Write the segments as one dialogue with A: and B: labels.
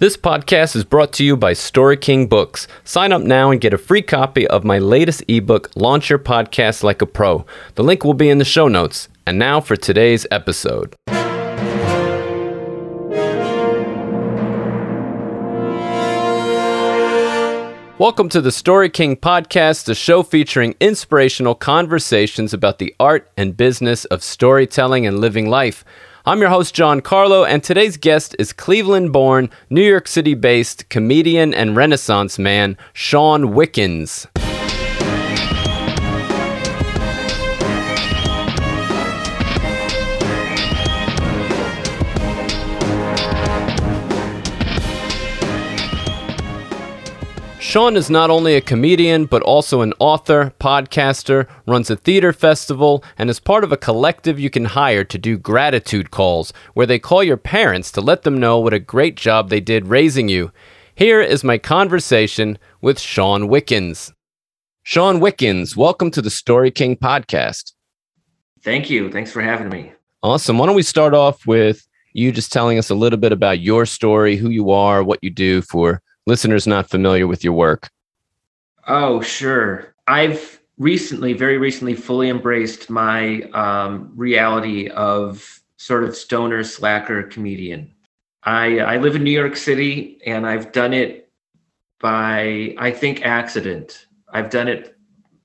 A: This podcast is brought to you by Story King Books. Sign up now and get a free copy of my latest ebook, Launch Your Podcast Like a Pro. The link will be in the show notes. And now for today's episode. Welcome to the Story King podcast, a show featuring inspirational conversations about the art and business of storytelling and living life. I'm your host, John Carlo, and today's guest is Cleveland born, New York City based comedian and Renaissance man, Shawn Wickens. Shawn is not only a comedian, but also an author, podcaster, runs a theater festival, and is part of a collective you can hire to do gratitude calls, where they call your parents to let them know what a great job they did raising you. Here is my conversation with Shawn Wickens. Shawn Wickens, welcome to the Story King podcast.
B: Thank you. Thanks for having me.
A: Awesome. Why don't we start off with you just telling us a little bit about your story, who you are, what you do for listeners not familiar with your work?
B: Oh, sure. I've recently, very recently, fully embraced my um, reality of sort of stoner slacker comedian. I, I live in New York City and I've done it by, I think, accident. I've done it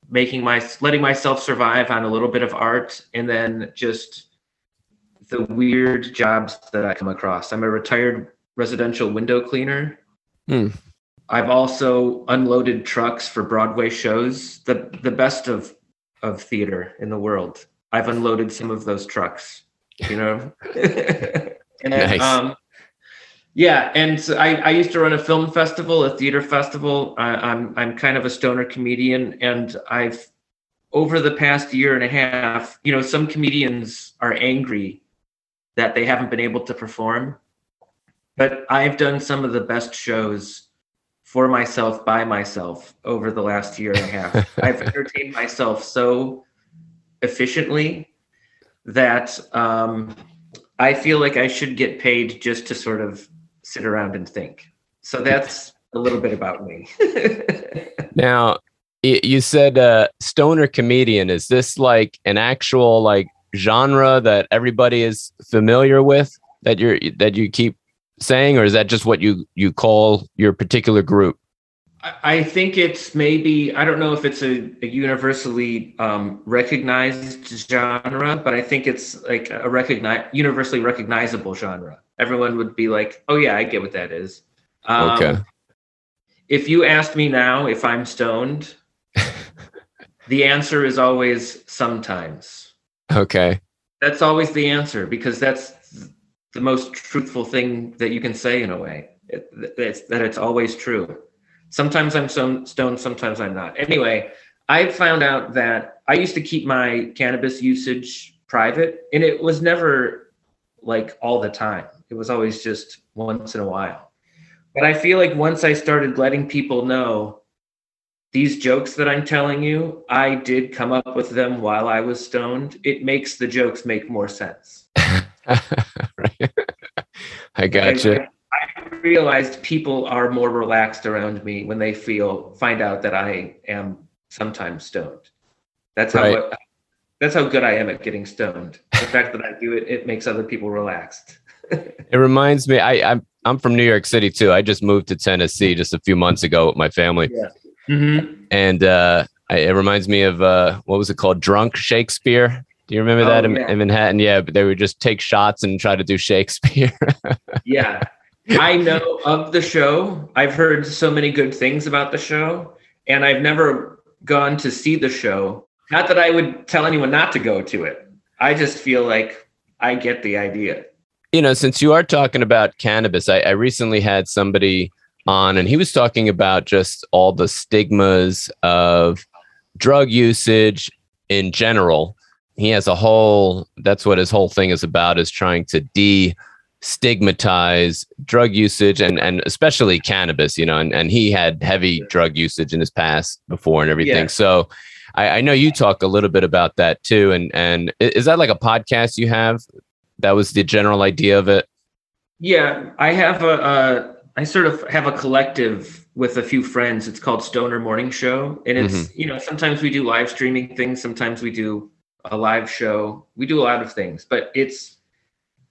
B: making my, letting myself survive on a little bit of art and then just the weird jobs that I come across. I'm a retired residential window cleaner Hmm. I've also unloaded trucks for Broadway shows, the the best of of theater in the world. I've unloaded some of those trucks, you know. and nice. um, yeah, and so I, I used to run a film festival, a theater festival. I, I'm I'm kind of a stoner comedian, and I've over the past year and a half, you know, some comedians are angry that they haven't been able to perform but I've done some of the best shows for myself by myself over the last year and a half. I've entertained myself so efficiently that um, I feel like I should get paid just to sort of sit around and think. So that's a little bit about me.
A: now, you said uh, stoner comedian. Is this like an actual like genre that everybody is familiar with that you're that you keep saying, or is that just what you you call your particular group?
B: I think it's maybe I don't know if it's a, a universally um, recognized genre, but I think it's like a recognize universally recognizable genre. Everyone would be like, "Oh yeah, I get what that is." Um, okay. If you ask me now if I'm stoned, the answer is always sometimes.
A: Okay.
B: That's always the answer because that's the most truthful thing that you can say in a way. It, it's, that it's always true. Sometimes I'm stoned, sometimes I'm not. Anyway, I found out that I used to keep my cannabis usage private, and it was never like all the time. It was always just once in a while. But I feel like once I started letting people know these jokes that I'm telling you, I did come up with them while I was stoned. It makes the jokes make more sense.
A: I gotcha.
B: I, I realized people are more relaxed around me when they feel find out that I am sometimes stoned. That's how right. that's how good I am at getting stoned. The fact that I do it, it makes other people relaxed.
A: it reminds me, I, I'm I'm from New York City too. I just moved to Tennessee just a few months ago with my family, yeah. mm-hmm. and uh, I, it reminds me of uh, what was it called, Drunk Shakespeare. Do you remember oh, that in, yeah. in, Manhattan? Yeah, but they would just take shots and try to do Shakespeare.
B: yeah. I know of the show. I've heard so many good things about the show, and I've never gone to see the show. Not that I would tell anyone not to go to it. I just feel like I get the idea.
A: You know, since you are talking about cannabis, I, I recently had somebody on and he was talking about just all the stigmas of drug usage in general he has a whole that's what his whole thing is about is trying to de stigmatize drug usage and and especially cannabis you know and, and he had heavy drug usage in his past before and everything yeah. so I, I know you talk a little bit about that too and and is that like a podcast you have that was the general idea of it
B: yeah i have a, a I sort of have a collective with a few friends. It's called Stoner Morning Show, and it's mm-hmm. you know sometimes we do live streaming things, sometimes we do a live show. We do a lot of things, but it's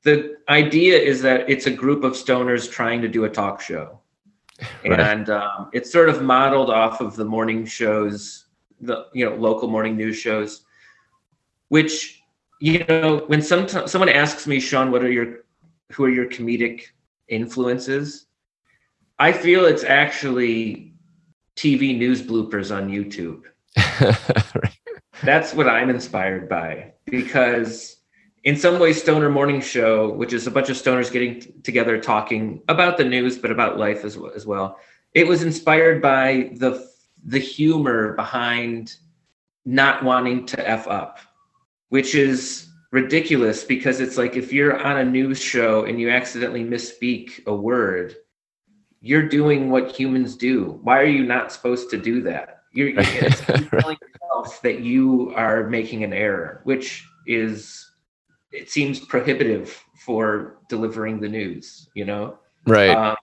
B: the idea is that it's a group of stoners trying to do a talk show, right. and um, it's sort of modeled off of the morning shows, the you know local morning news shows, which you know when some someone asks me, Shawn, what are your who are your comedic influences? I feel it's actually TV news bloopers on YouTube. That's what I'm inspired by because in some ways stoner morning show which is a bunch of stoners getting t- together talking about the news but about life as, as well it was inspired by the the humor behind not wanting to f up which is ridiculous because it's like if you're on a news show and you accidentally misspeak a word you're doing what humans do. Why are you not supposed to do that you're, you're telling yourself that you are making an error which is it seems prohibitive for delivering the news, you know?
A: Right. Um,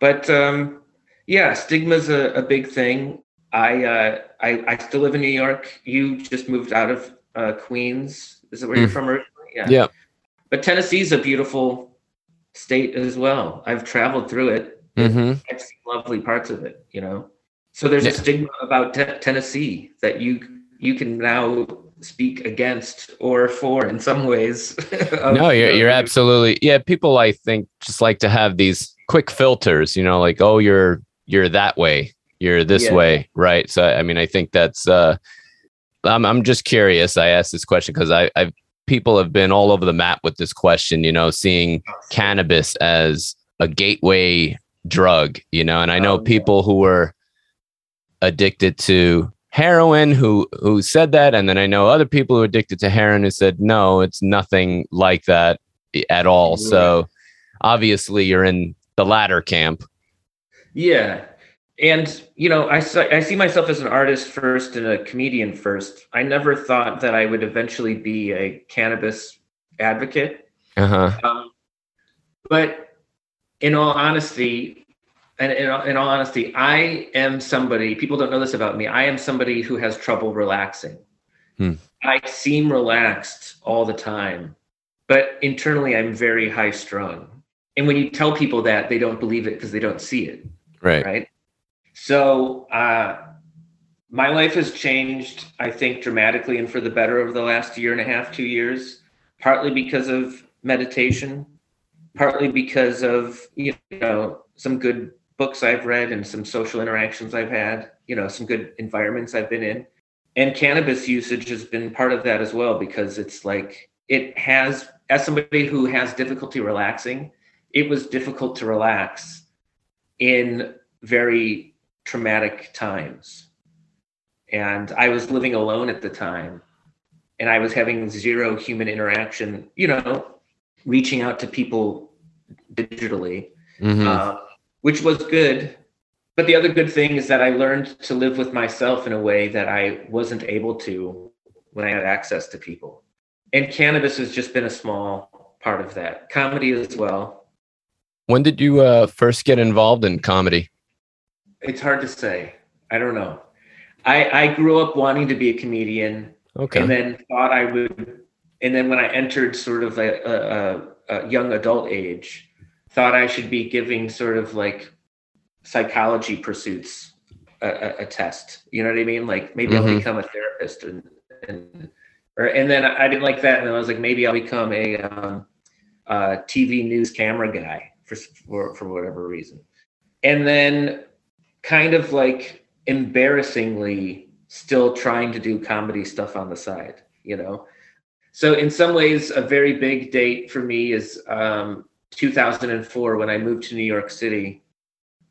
B: but um, yeah, stigma's a, a big thing. I, uh, I I still live in New York. You just moved out of uh, Queens. Is it where mm. you're from originally?
A: Yeah. Yeah.
B: But Tennessee's a beautiful state as well. I've traveled through it.
A: Mm-hmm.
B: I've seen lovely parts of it. You know, so there's yeah. a stigma about te- Tennessee that you you can now speak against or for in some ways.
A: no, you're, you're absolutely yeah. People I think just like to have these quick filters, you know, like oh you're you're that way, you're this yeah. way, right? So I mean, I think that's. uh I'm I'm just curious. I asked this question because I I've people have been all over the map with this question. You know, seeing cannabis as a gateway drug. You know, and I know oh, people who were addicted to heroin who who said that. And then i know other people who are addicted to heroin who said no it's nothing like that at all. So obviously you're in the latter camp.
B: Yeah. And you know I, I see myself as an artist first and a comedian first. I never thought that i would eventually be a cannabis advocate.
A: Uh-huh.
B: Um, but in all honesty and in, in all honesty, I am somebody, people don't know this about me. I am somebody who has trouble relaxing. Hmm. I seem relaxed all the time, but internally I'm very high strung. And when you tell people that, they don't believe it because they don't see it.
A: Right.
B: Right. So, uh, my life has changed, I think, dramatically and for the better over the last year and a half, two years, partly because of meditation, partly because of, you know, some good books I've read and some social interactions I've had, you know, some good environments I've been in. And cannabis usage has been part of that as well because it's like it has, as somebody who has difficulty relaxing, it was difficult to relax in very traumatic times. And I was living alone at the time and I was having zero human interaction, you know, reaching out to people digitally. Mm-hmm. Uh, which was good. But the other good thing is that I learned to live with myself in a way that I wasn't able to when I had access to people. And cannabis has just been a small part of that. Comedy as well.
A: When did you uh, first get involved in comedy?
B: It's hard to say. I don't know. I, I grew up wanting to be a comedian.
A: Okay.
B: And then thought I would. And then when I entered sort of a, a, a young adult age, thought I should be giving sort of like psychology pursuits a, a, a test. You know what I mean? Like maybe mm-hmm. I'll become a therapist and, and or and then I didn't like that, and I was like maybe I'll become a, um, a TV news camera guy for, for for whatever reason, and then kind of like embarrassingly still trying to do comedy stuff on the side. You know. So in some ways, a very big date for me is um, 2004 when I moved to New York City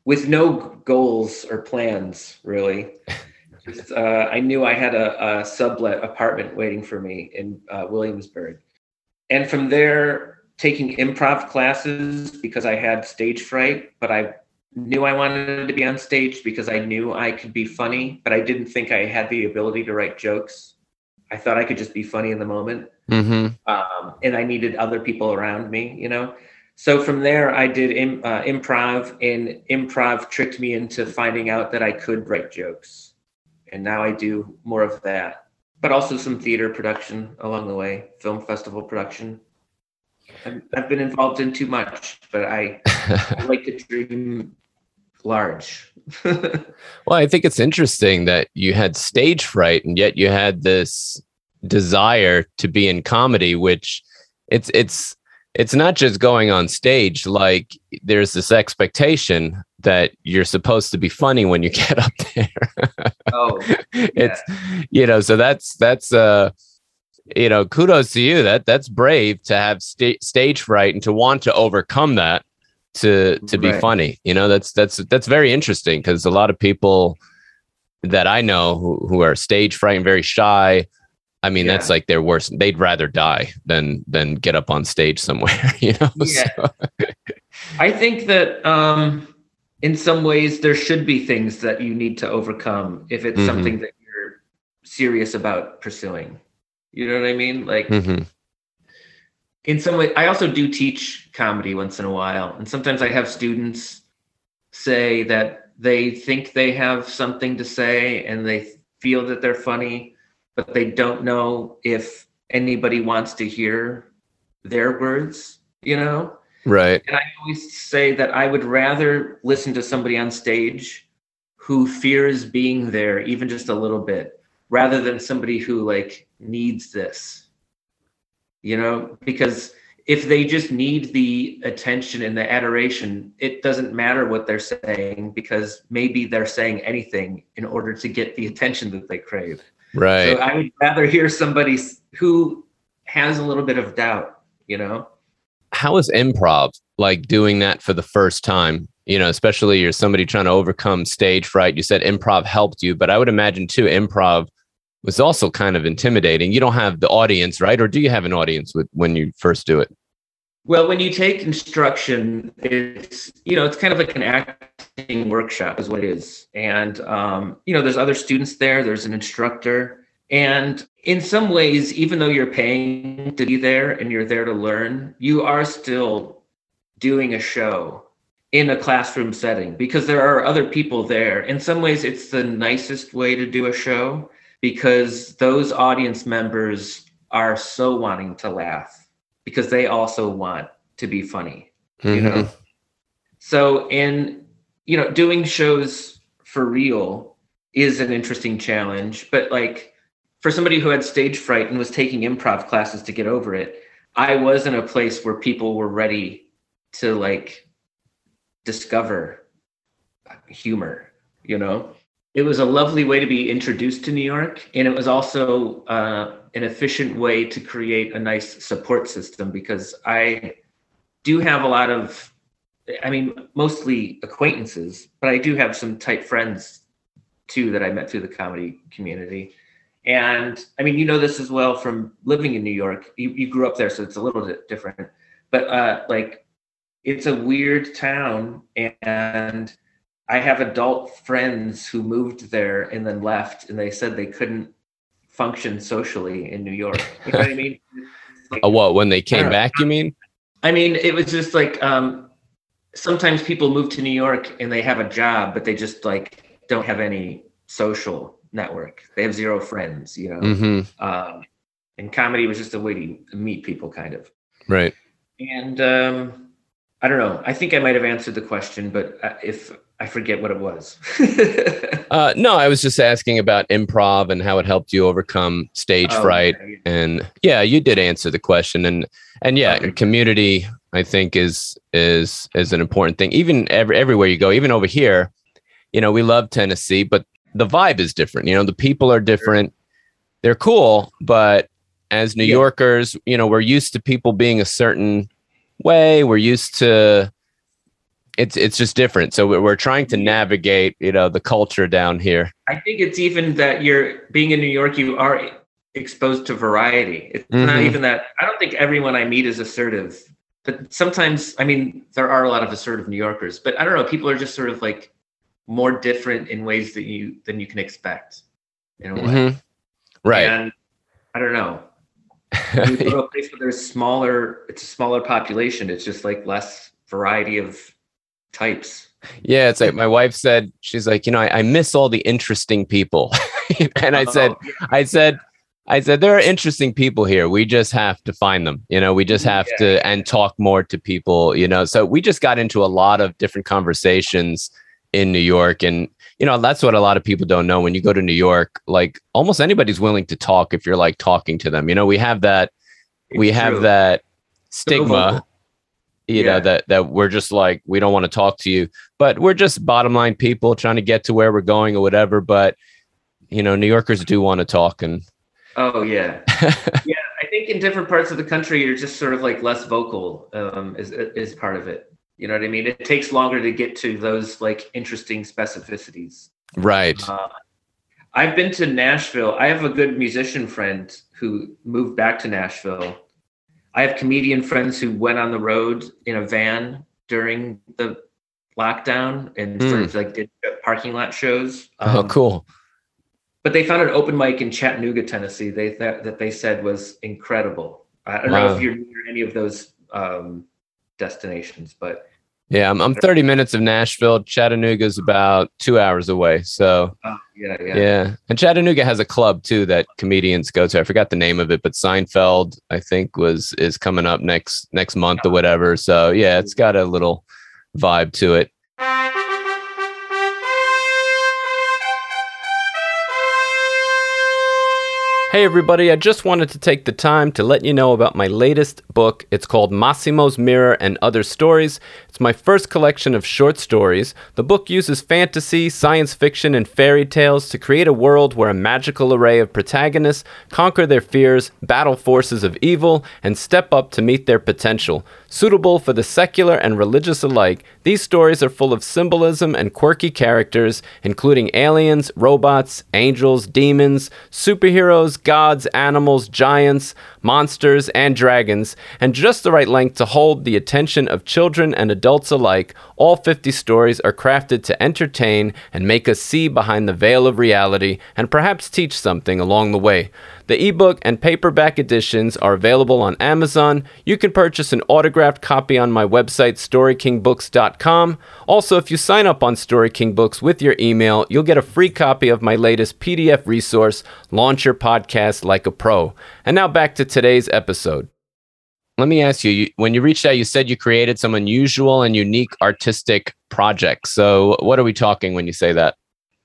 B: with no goals or plans really. Just, uh, I knew I had a, a, sublet apartment waiting for me in uh, Williamsburg. And from there, taking improv classes because I had stage fright, but I knew I wanted to be on stage because I knew I could be funny, but I didn't think I had the ability to write jokes. I thought I could just be funny in the moment.
A: Mm-hmm.
B: Um, and I needed other people around me, you know? So from there, I did Im, uh, improv, and improv tricked me into finding out that I could write jokes, and now I do more of that. But also some theater production along the way, film festival production. I've, I've been involved in too much, but I, I like to dream large.
A: well, I think it's interesting that you had stage fright, and yet you had this desire to be in comedy, which it's it's it's not just going on stage like there's this expectation that you're supposed to be funny when you get up there
B: oh
A: yeah. it's you know so that's that's uh you know kudos to you that that's brave to have sta- stage fright and to want to overcome that to to be right. funny you know that's that's that's very interesting because a lot of people that i know who, who are stage fright and very shy I mean, yeah. that's like their worst. They'd rather die than than get up on stage somewhere, you know.
B: Yeah. So. I think that um, in some ways there should be things that you need to overcome if it's mm-hmm. something that you're serious about pursuing. You know what I mean? Like mm-hmm. in some way, I also do teach comedy once in a while, and sometimes I have students say that they think they have something to say and they feel that they're funny but they don't know if anybody wants to hear their words, you know?
A: Right.
B: And I always say that I would rather listen to somebody on stage who fears being there even just a little bit rather than somebody who like needs this. You know, because if they just need the attention and the adoration, it doesn't matter what they're saying because maybe they're saying anything in order to get the attention that they crave.
A: Right.
B: So I would rather hear somebody who has a little bit of doubt, you know?
A: How is improv like doing that for the first time? You know, especially you're somebody trying to overcome stage fright. You said improv helped you, but I would imagine too, improv was also kind of intimidating. You don't have the audience, right? Or do you have an audience with when you first do it?
B: Well, when you take instruction, it's you know it's kind of like an acting workshop, is what it is. And um, you know, there's other students there. There's an instructor, and in some ways, even though you're paying to be there and you're there to learn, you are still doing a show in a classroom setting because there are other people there. In some ways, it's the nicest way to do a show because those audience members are so wanting to laugh because they also want to be funny, mm-hmm. you know? So, in, you know, doing shows for real is an interesting challenge, but like for somebody who had stage fright and was taking improv classes to get over it, I was in a place where people were ready to like discover humor, you know? It was a lovely way to be introduced to New York. And it was also, uh, an efficient way to create a nice support system because I do have a lot of, I mean, mostly acquaintances, but I do have some tight friends too that I met through the comedy community. And I mean, you know this as well from living in New York. You, you grew up there, so it's a little bit different. But uh, like, it's a weird town, and I have adult friends who moved there and then left, and they said they couldn't function socially in New York. You know what I mean?
A: Like, what when they came back? You mean?
B: I mean, it was just like um, sometimes people move to New York and they have a job, but they just like don't have any social network. They have zero friends, you know. Mm-hmm. Um, and comedy was just a way to meet people, kind of.
A: Right.
B: And um, I don't know. I think I might have answered the question, but uh, if I forget what it was.
A: uh, no, I was just asking about improv and how it helped you overcome stage oh, fright. Okay. And yeah, you did answer the question. And and yeah, okay. community I think is is is an important thing. Even every, everywhere you go, even over here, you know, we love Tennessee, but the vibe is different. You know, the people are different. They're cool, but as New yeah. Yorkers, you know, we're used to people being a certain way. We're used to it's it's just different. So we're trying to navigate, you know, the culture down here.
B: I think it's even that you're being in New York, you are exposed to variety. It's mm-hmm. not even that. I don't think everyone I meet is assertive, but sometimes, I mean, there are a lot of assertive New Yorkers, but I don't know. People are just sort of like more different in ways that you than you can expect. In a way, mm-hmm.
A: right?
B: And I don't know. you go to a place where there's smaller, it's a smaller population. It's just like less variety of types.
A: Yeah, it's like my wife said, she's like, you know, I, I miss all the interesting people. and I oh, said,
B: Oh.
A: I said, I said, there are interesting people here. We just have to find them. You know, we just have
B: Yeah.
A: to and talk more to people, you know. So we just got into a lot of different conversations in New York. And, you know, that's what a lot of people don't know. When you go to New York, like almost anybody's willing to talk if you're like talking to them. You know, we have that, we
B: It's
A: have
B: true.
A: that stigma you know that that we're just like we don't want to talk to you but we're just bottom line people trying to get to where we're going or whatever but you know new yorkers do want to talk and
B: Oh yeah, yeah. I think in different parts of the country, you're just sort of like less vocal. Um, is is part of it. You know what I mean? It takes longer to get to those like interesting specificities.
A: right
B: Uh, I've been to Nashville. I have a good musician friend who moved back to Nashville. I have comedian friends who went on the road in a van during the lockdown and sort
A: Hmm.
B: of like did parking lot shows.
A: oh
B: Um,
A: cool
B: but they found an open mic in Chattanooga, Tennessee. They th- that they said was incredible. I don't know if you're near any of those um, destinations, but
A: yeah I'm, I'm 30 minutes of nashville. Chattanooga's about two hours away so
B: uh, yeah, yeah,
A: yeah. and chattanooga has a club too that comedians go to. I forgot the name of it but seinfeld i think was is coming up next next month or whatever. So yeah it's got a little vibe to it Hey, everybody, I just wanted to take the time to let you know about my latest book. It's called Massimo's Mirror and Other Stories. It's my first collection of short stories. The book uses fantasy, science fiction, and fairy tales to create a world where a magical array of protagonists conquer their fears, battle forces of evil, and step up to meet their potential. Suitable for the secular and religious alike, these stories are full of symbolism and quirky characters, including aliens, robots, angels, demons, superheroes, gods, animals, giants, monsters, and dragons, and just the right length to hold the attention of children and adults alike. All 50 stories are crafted to entertain and make us see behind the veil of reality and perhaps teach something along the way. The ebook and paperback editions are available on Amazon. You can purchase an autographed copy on my website, storykingbooks.com. Also, if you sign up on Story King Books with your email, you'll get a free copy of my latest PDF resource, Launch Your Podcast Like a Pro. And now back to today's episode. Let me ask you, you when you reached out, you said you created some unusual and unique artistic projects. So, what are we talking when you say that?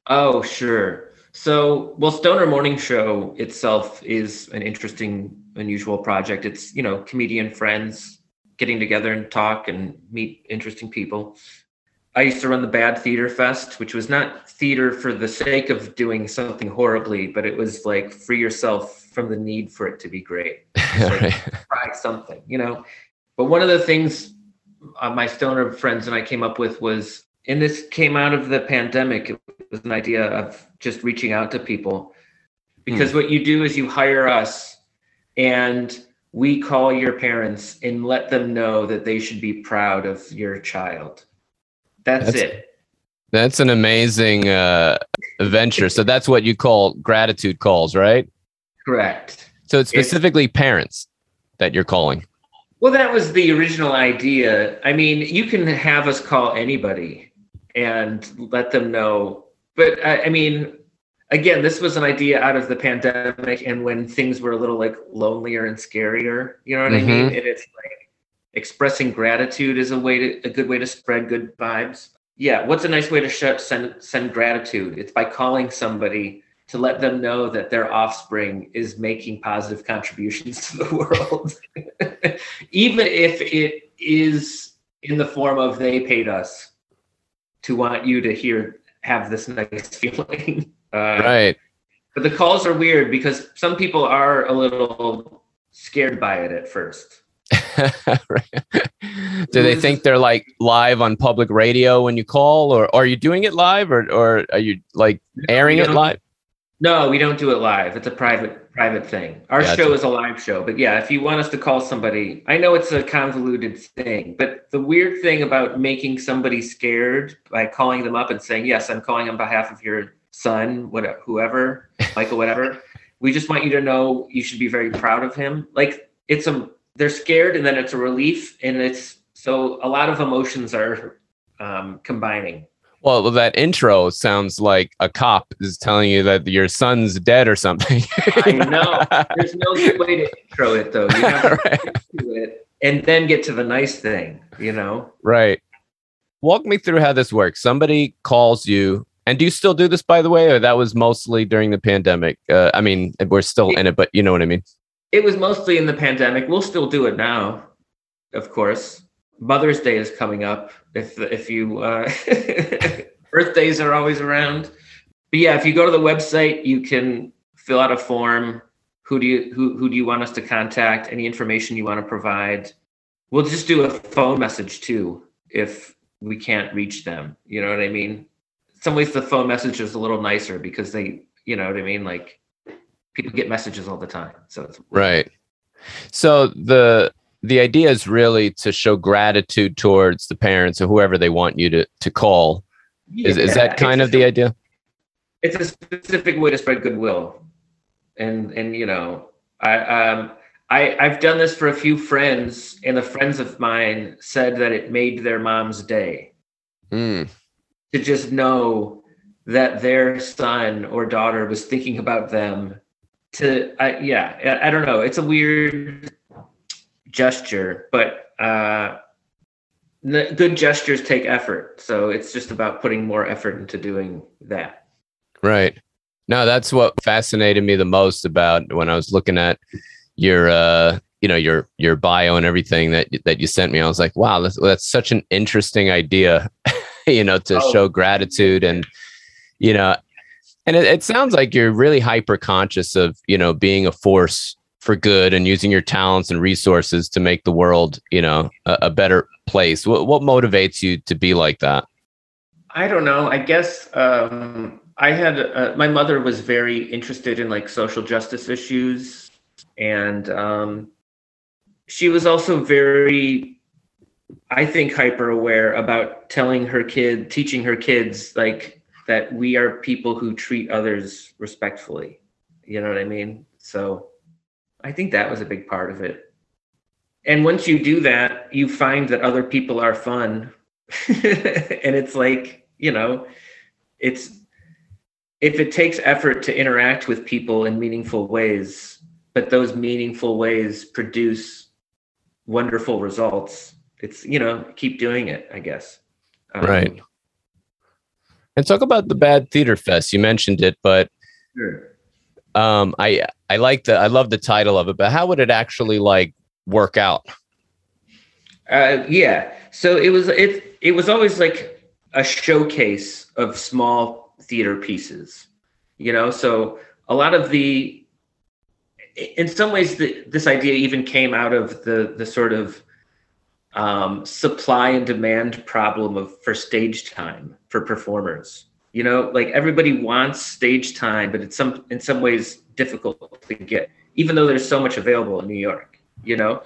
B: Oh, sure. So, well, Stoner Morning Show itself is an interesting, unusual project. It's, you know, comedian friends getting together and talk and meet interesting people. I used to run the Bad Theater Fest, which was not theater for the sake of doing something horribly, but it was like free yourself from the need for it to be great.
A: Right.
B: Try something, you know. But one of the things uh, my stoner friends and I came up with was, and this came out of the pandemic. It was an idea of just reaching out to people, because what you do is you hire us, and we call your parents and let them know that they should be proud of your child. That's,
A: That's-
B: it.
A: That's an amazing uh, adventure. So that's what you call gratitude calls, right?
B: Correct.
A: So it's specifically parents that you're calling.
B: Well, that was the original idea. I mean, you can have us call anybody and let them know. But I, I mean, again, this was an idea out of the pandemic and when things were a little like lonelier and scarier. You know what I mean? Mm-hmm. And it's like expressing gratitude is a way to a good way to spread good vibes. Yeah, what's a nice way to sh- send send gratitude? It's by calling somebody to let them know that their offspring is making positive contributions to the world. Even if it is in the form of they paid us to want you to hear have this nice feeling. Uh,
A: Right.
B: But the calls are weird because some people are a little scared by it at first.
A: Right. Do they think they're like live on public radio when you call, or, or are you doing it live, or or are you like airing
B: we
A: it live?
B: No, we don't do it live. It's a private private thing. Our
A: Gotcha.
B: show is a live show, but yeah, if you want us to call somebody, I know it's a convoluted thing, but the weird thing about making somebody scared by calling them up and saying, "Yes, I'm calling on behalf of your son, whatever, whoever, Michael, whatever," we just want you to know you should be very proud of him. Like it's a they're scared and then it's a relief and it's so a lot of emotions are um, combining.
A: Well, that intro sounds like a cop is telling you that your son's dead or something.
B: I know. There's no good way to intro it though. You have to right. to it and then get to the nice thing, you know?
A: Right. Walk me through how this works. Somebody calls you, and do you still do this, by the way, or that was mostly during the pandemic? Uh, I mean, we're still in it, but you know what I mean?
B: It was mostly in the pandemic. We'll still do it now, of course. Mother's Day is coming up. If if you uh, birthdays are always around, but yeah, if you go to the website, you can fill out a form. Who do you who who do you want us to contact? Any information you want to provide? We'll just do a phone message too if we can't reach them. You know what I mean? In some ways, the phone message is a little nicer because they, you know what I mean, like people get messages all the time. So it's
A: right. So the the idea is really to show gratitude towards the parents or whoever they want you to to call. Yeah, is is that kind of the idea?
B: It's a specific way to spread goodwill, and and you know I um I I've done this for a few friends, and the friends of mine said that it made their mom's day.
A: Mm.
B: To just know that their son or daughter was thinking about them to I, yeah I, I, don't know it's a weird gesture but uh good gestures take effort. So it's just about putting more effort into doing that.
A: Right. No that's what fascinated me the most about when i was looking at your uh you know your your bio and everything that that you sent me. I was like wow that's, that's such an interesting idea you know to oh. show gratitude and you know and it, it sounds like you're really hyper conscious of, you know, being a force for good and using your talents and resources to make the world, you know, a, a better place. What, what motivates you to be like that?
B: I don't know. I guess um, I had uh, my mother was very interested in like social justice issues, and um, she was also very, I think, hyper aware about telling her kid, teaching her kids like that we are people who treat others respectfully. You know what I mean? So I think that was a big part of it. And once you do that, you find that other people are fun. and it's like, you know, it's if it takes effort to interact with people in meaningful ways, but those meaningful ways produce wonderful results, it's, you know, keep doing it, I guess.
A: Um, right. And talk about the Bad Theater Fest. You mentioned it, but sure. Um, I I like the I love the title of it. But how would it actually like work out?
B: Uh, yeah. So it was it it was always like a showcase of small theater pieces. You know, so a lot of the in some ways the, this idea even came out of the the sort of um, supply and demand problem of for stage time for performers. You know, like everybody wants stage time, but it's some in some ways difficult to get, even though there's so much available in New York. You know,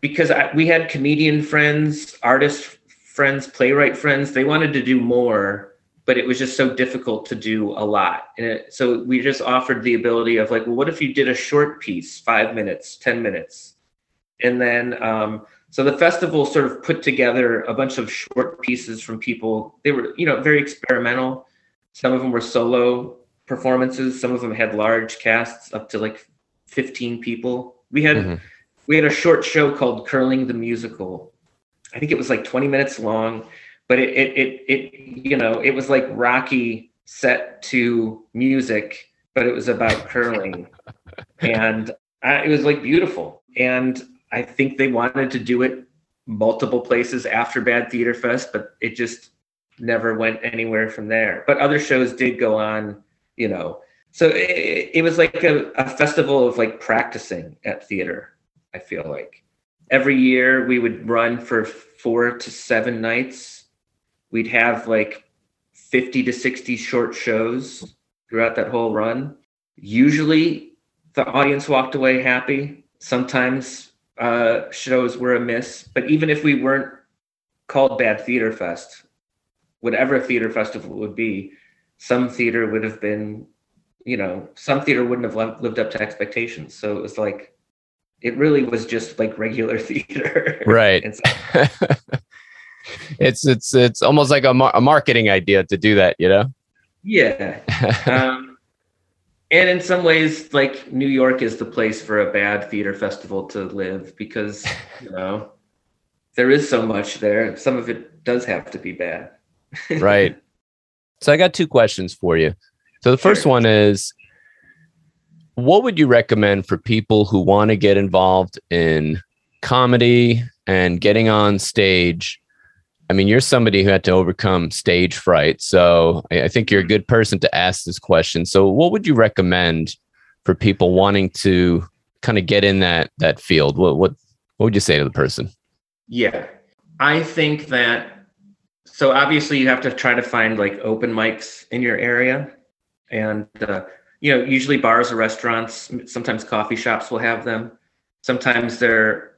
B: because I, we had comedian friends, artist friends, playwright friends. They wanted to do more, but it was just so difficult to do a lot. And it, so we just offered the ability of like, well, what if you did a short piece, five minutes, ten minutes, and then um, so the festival sort of put together a bunch of short pieces from people. They were, you know, very experimental. Some of them were solo performances. Some of them had large casts, up to like 15 people. We had mm-hmm. we had a short show called Curling the Musical. I think it was like 20 minutes long, but it it it, it you know it was like Rocky set to music, but it was about curling, and I, it was like beautiful. And I think they wanted to do it multiple places after Bad Theater Fest, but it just never went anywhere from there. But other shows did go on, you know. So it, it was like a, a festival of like practicing at theater, I feel like. Every year we would run for four to seven nights. We'd have like 50 to 60 short shows throughout that whole run. Usually the audience walked away happy. Sometimes uh, shows were a miss. But even if we weren't called Bad Theater Fest, whatever a theater festival would be, some theater would have been you know, some theater wouldn't have lived up to expectations. So it was like, it really was just like regular theater.
A: Right. so, it's it's it's almost like a, mar- a marketing idea to do that, you know.
B: Yeah. um, and in some ways, like New York is the place for a bad theater festival to live because you know there is so much there. Some of it does have to be bad.
A: Right. So I got two questions for you. So the first one is what would you recommend for people who want to get involved in comedy and getting on stage? I mean, you're somebody who had to overcome stage fright. So I think you're a mm-hmm. good person to ask this question. So what would you recommend for people wanting to kind of get in that that field? What what what would you say to the person?
B: Yeah. I think that so obviously you have to try to find like open mics in your area. And uh, you know usually bars or restaurants sometimes coffee shops will have them. Sometimes they're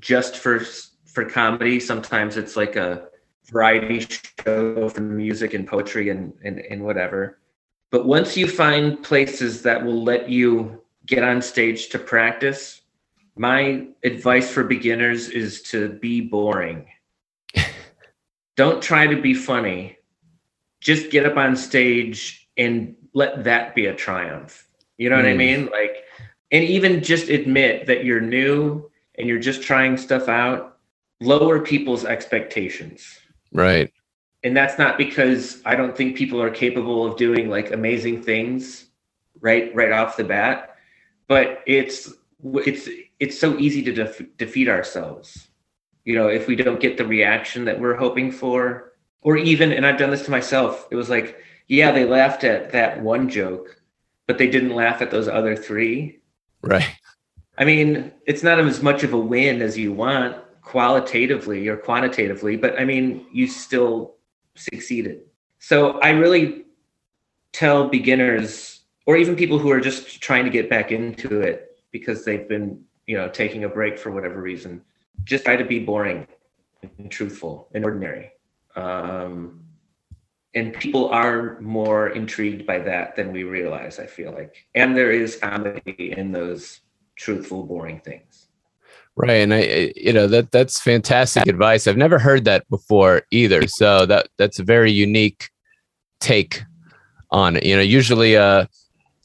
B: just for for comedy. Sometimes it's like a variety show for music and poetry and, and and whatever. But once you find places that will let you get on stage to practice my advice for beginners is to be boring don't try to be funny just get up on stage and let that be a triumph. You know mm. what I hmm. mean? Like, and even just admit that you're new and you're just trying stuff out, lower people's expectations.
A: Right.
B: And that's not because I don't think people are capable of doing like amazing things right right off the bat, but it's it's it's so easy to def- defeat ourselves. You know, if we don't get the reaction that we're hoping for, or even and I've done this to myself. It was like yeah, they laughed at that one joke, but they didn't laugh at those other three.
A: Right.
B: I mean, it's not as much of a win as you want qualitatively or quantitatively, but I mean, you still succeeded. So I really tell beginners or even people who are just trying to get back into it because they've been, you know, taking a break for whatever reason, just try to be boring and truthful and ordinary. Um, and people are more intrigued by that than we realize i feel like. And there is comedy in those truthful boring things.
A: Right and i you know that that's fantastic advice. I've never heard that before either so that that's a very unique take on it. You know usually uh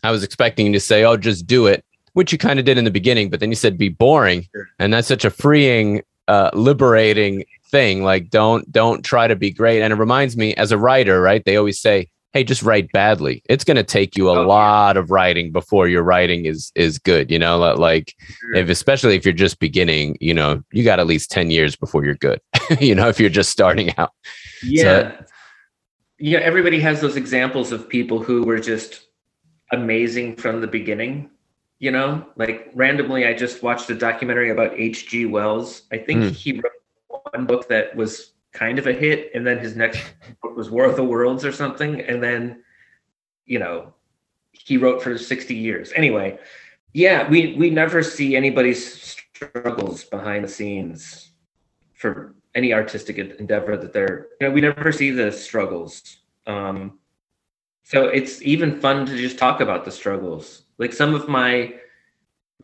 A: i was expecting you to say oh just do it which you kind of did in the beginning but then you said be boring and that's such a freeing uh liberating thing like don't don't try to be great. And it reminds me as a writer right they always say hey just write badly. It's going to take you a oh, lot yeah. of writing before your writing is is good you know like sure. if especially if you're just beginning you know you got at least 10 years before you're good you know if you're just starting out.
B: Yeah. So, yeah everybody has those examples of people who were just amazing from the beginning you know like randomly i just watched a documentary about hg wells i think mm. he wrote one book that was kind of a hit, and then his next book was War of the Worlds or something, and then you know he wrote for 60 years. Anyway, yeah, we we never see anybody's struggles behind the scenes for any artistic endeavor that they're you know we never see the struggles um so it's even fun to just talk about the struggles like some of my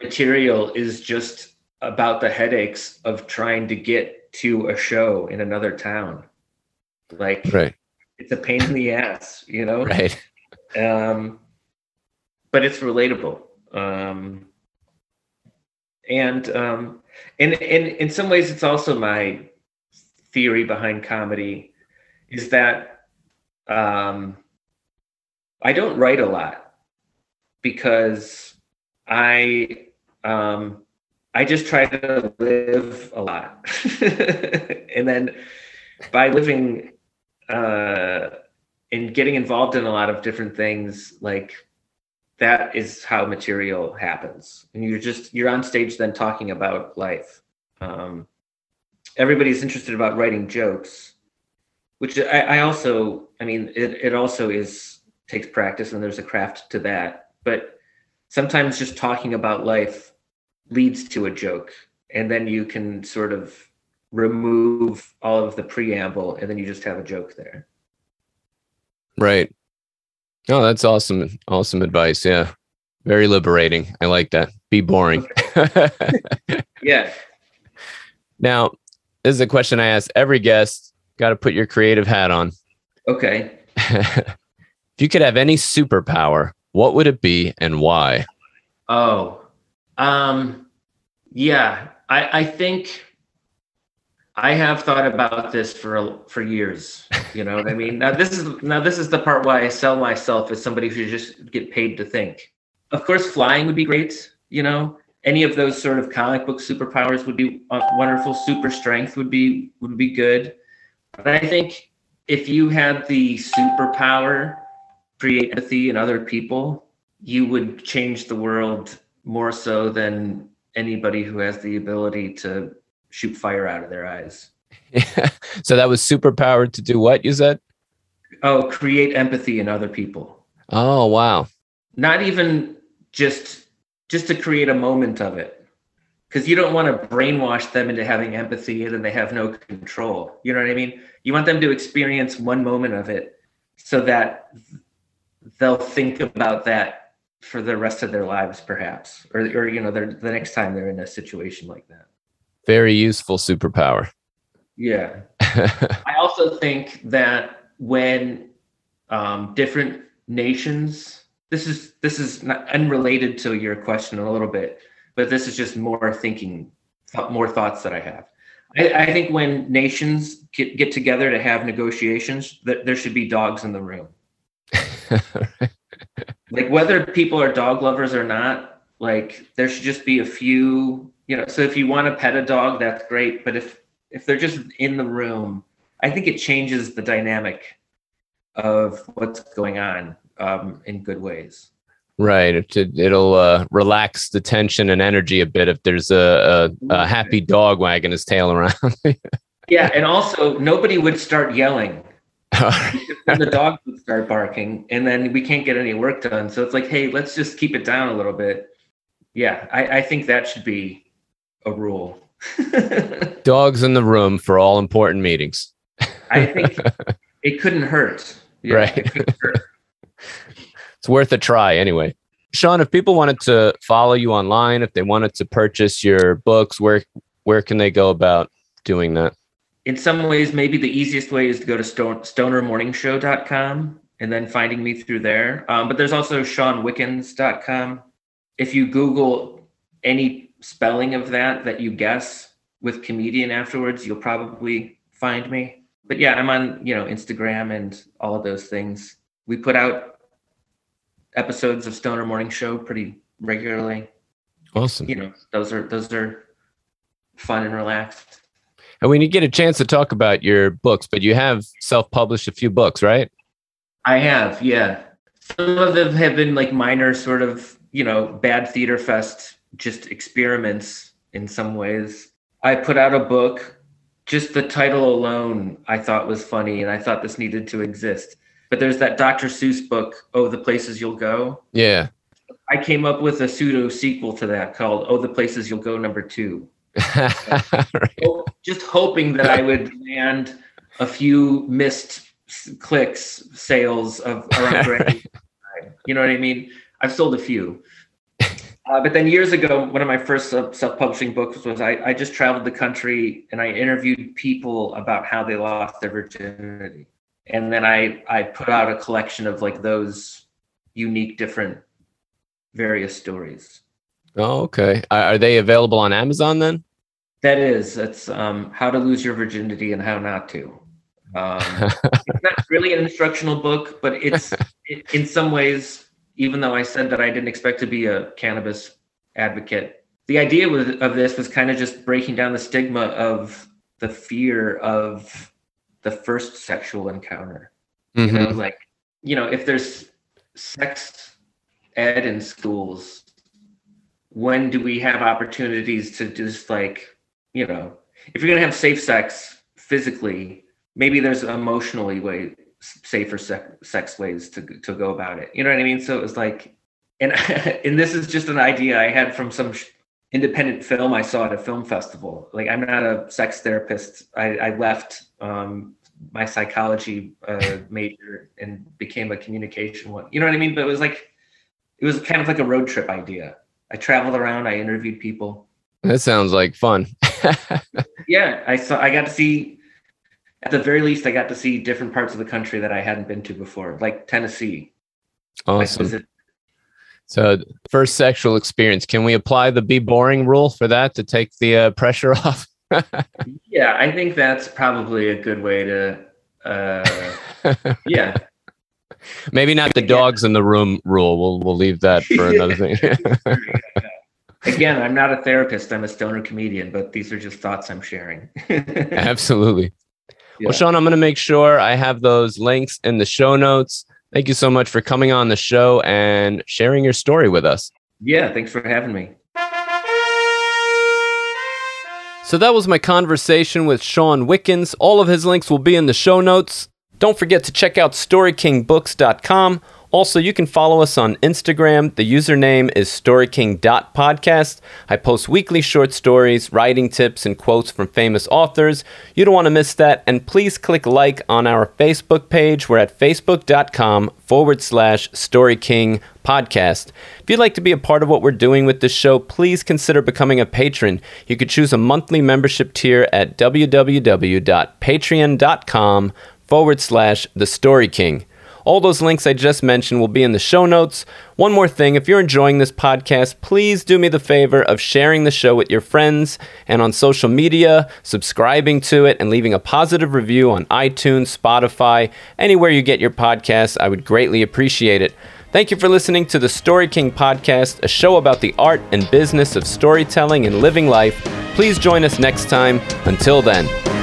B: material is just about the headaches of trying to get to a show in another town. Like,
A: right.
B: it's a pain in the ass, you know?
A: Right.
B: Um, but it's relatable. Um, and um, and and in some ways, it's also my theory behind comedy is that um, I don't write a lot because I um, I just try to live a lot. and then by living uh, and getting involved in a lot of different things, like that is how material happens. And you're just, you're on stage then talking about life. Um, everybody's interested about writing jokes, which I, I also, I mean, it, it also is, takes practice and there's a craft to that. But sometimes just talking about life leads to a joke and then you can sort of remove all of the preamble and then you just have a joke there
A: right Oh, that's awesome. Awesome advice. Yeah. Very liberating. I like that. Be boring.
B: yeah.
A: Now, this is a question I ask every guest. Got to put your creative hat on.
B: Okay.
A: if you could have any superpower, what would it be and why?
B: Oh, um, yeah, I, I think I have thought about this for for years. You know what I mean? Now this is now this is the part why I sell myself as somebody who just get paid to think. Of course, flying would be great. You know, any of those sort of comic book superpowers would be uh, wonderful. Super strength would be would be good. But I think if you had the superpower, create empathy in other people, you would change the world more so than anybody who has the ability to shoot fire out of their eyes.
A: Yeah. So that was superpowered to do what you said?
B: Oh, create empathy in other people.
A: Oh, wow.
B: Not even just just to create a moment of it. Cuz you don't want to brainwash them into having empathy and then they have no control. You know what I mean? You want them to experience one moment of it so that they'll think about that for the rest of their lives perhaps or or you know the next time they're in a situation like that.
A: Very useful superpower.
B: Yeah. I also think that when um, different nations, this is this is not unrelated to your question a little bit, but this is just more thinking, more thoughts that I have. I, I think when nations get, get together to have negotiations, that there should be dogs in the room. like whether people are dog lovers or not, like there should just be a few you know so if you want to pet a dog that's great but if if they're just in the room i think it changes the dynamic of what's going on um, in good ways.
A: Right it, it'll uh, relax the tension and energy a bit if there's a, a, a happy dog wagging his tail around.
B: Yeah and also nobody would start yelling the dogs would start barking and then we can't get any work done so it's like hey let's just keep it down a little bit yeah i, I think that should be a rule.
A: Dogs in the room for all important meetings.
B: I think it couldn't hurt.
A: Yeah, right. It hurt. it's worth a try anyway. Shawn, if people wanted to follow you online, if they wanted to purchase your books, where where can they go about doing that?
B: In some ways, maybe the easiest way is to go to stonermorningshow.com and then finding me through there. Um, but there's also shawnwickens.com. If you Google any spelling of that that you guess with comedian afterwards, you'll probably find me. But yeah, I'm on, you know, Instagram and all of those things. We put out episodes of Stoner Morning Show pretty regularly.
A: Awesome.
B: You know, those are those are fun and relaxed.
A: And when you get a chance to talk about your books, but you have self-published a few books, right?
B: I have, yeah. Some of them have been like minor sort of, you know, bad theater fest just experiments in some ways. I put out a book. Just the title alone, I thought was funny, and I thought this needed to exist. But there's that Dr. Seuss book, Oh, the Places You'll Go.
A: Yeah.
B: I came up with a pseudo sequel to that called Oh, the Places You'll Go number two. right. Just hoping that I would land a few missed clicks sales of around you know what I mean? I've sold a few. Uh, but then years ago, one of my first self-publishing books was I, I just traveled the country and I interviewed people about how they lost their virginity, and then I I put out a collection of like those unique, different, various stories.
A: Oh, okay. Are they available on Amazon then?
B: That is. It's um, how to lose your virginity and how not to. Um, it's not really an instructional book, but it's it, in some ways even though I said that I didn't expect to be a cannabis advocate, the idea of this was kind of just breaking down the stigma of the fear of the first sexual encounter. Mm-hmm. You know, like, you know, if there's sex ed in schools, when do we have opportunities to just like, you know, if you're going to have safe sex physically, maybe there's emotionally way safer sex ways to to go about it. You know what I mean? So it was like, and and this is just an idea I had from some independent film I saw at a film festival. Like I'm not a sex therapist. I, I left um, my psychology uh, major and became a communication one. You know what I mean? But it was like it was kind of like a road trip idea. I traveled around, I interviewed people.
A: That sounds like fun.
B: yeah, I saw I got to see at the very least I got to see different parts of the country that I hadn't been to before, like Tennessee.
A: Awesome. So, first sexual experience. Can we apply the be boring rule for that to take the uh, pressure off?
B: yeah, I think that's probably a good way to. Uh, yeah.
A: Maybe not the dogs in the room rule. We'll we'll leave that for another thing.
B: Again, I'm not a therapist. I'm a stoner comedian, but these are just thoughts I'm sharing.
A: Absolutely. Yeah. Well, Shawn, I'm going to make sure I have those links in the show notes. Thank you so much for coming on the show and sharing your story with us.
B: Yeah, thanks for having me.
A: So that was my conversation with Shawn Wickens. All of his links will be in the show notes. Don't forget to check out StoryKingBooks.com. Also, you can follow us on Instagram. The username is storyking.podcast. I post weekly short stories, writing tips, and quotes from famous authors. You don't want to miss that. And please click like on our Facebook page. We're at facebook.com forward slash storyking podcast. If you'd like to be a part of what we're doing with this show, please consider becoming a patron. You could choose a monthly membership tier at www.patreon.com forward slash the story king. All those links I just mentioned will be in the show notes. One more thing if you're enjoying this podcast, please do me the favor of sharing the show with your friends and on social media, subscribing to it, and leaving a positive review on iTunes, Spotify, anywhere you get your podcasts. I would greatly appreciate it. Thank you for listening to the Story King podcast, a show about the art and business of storytelling and living life. Please join us next time. Until then.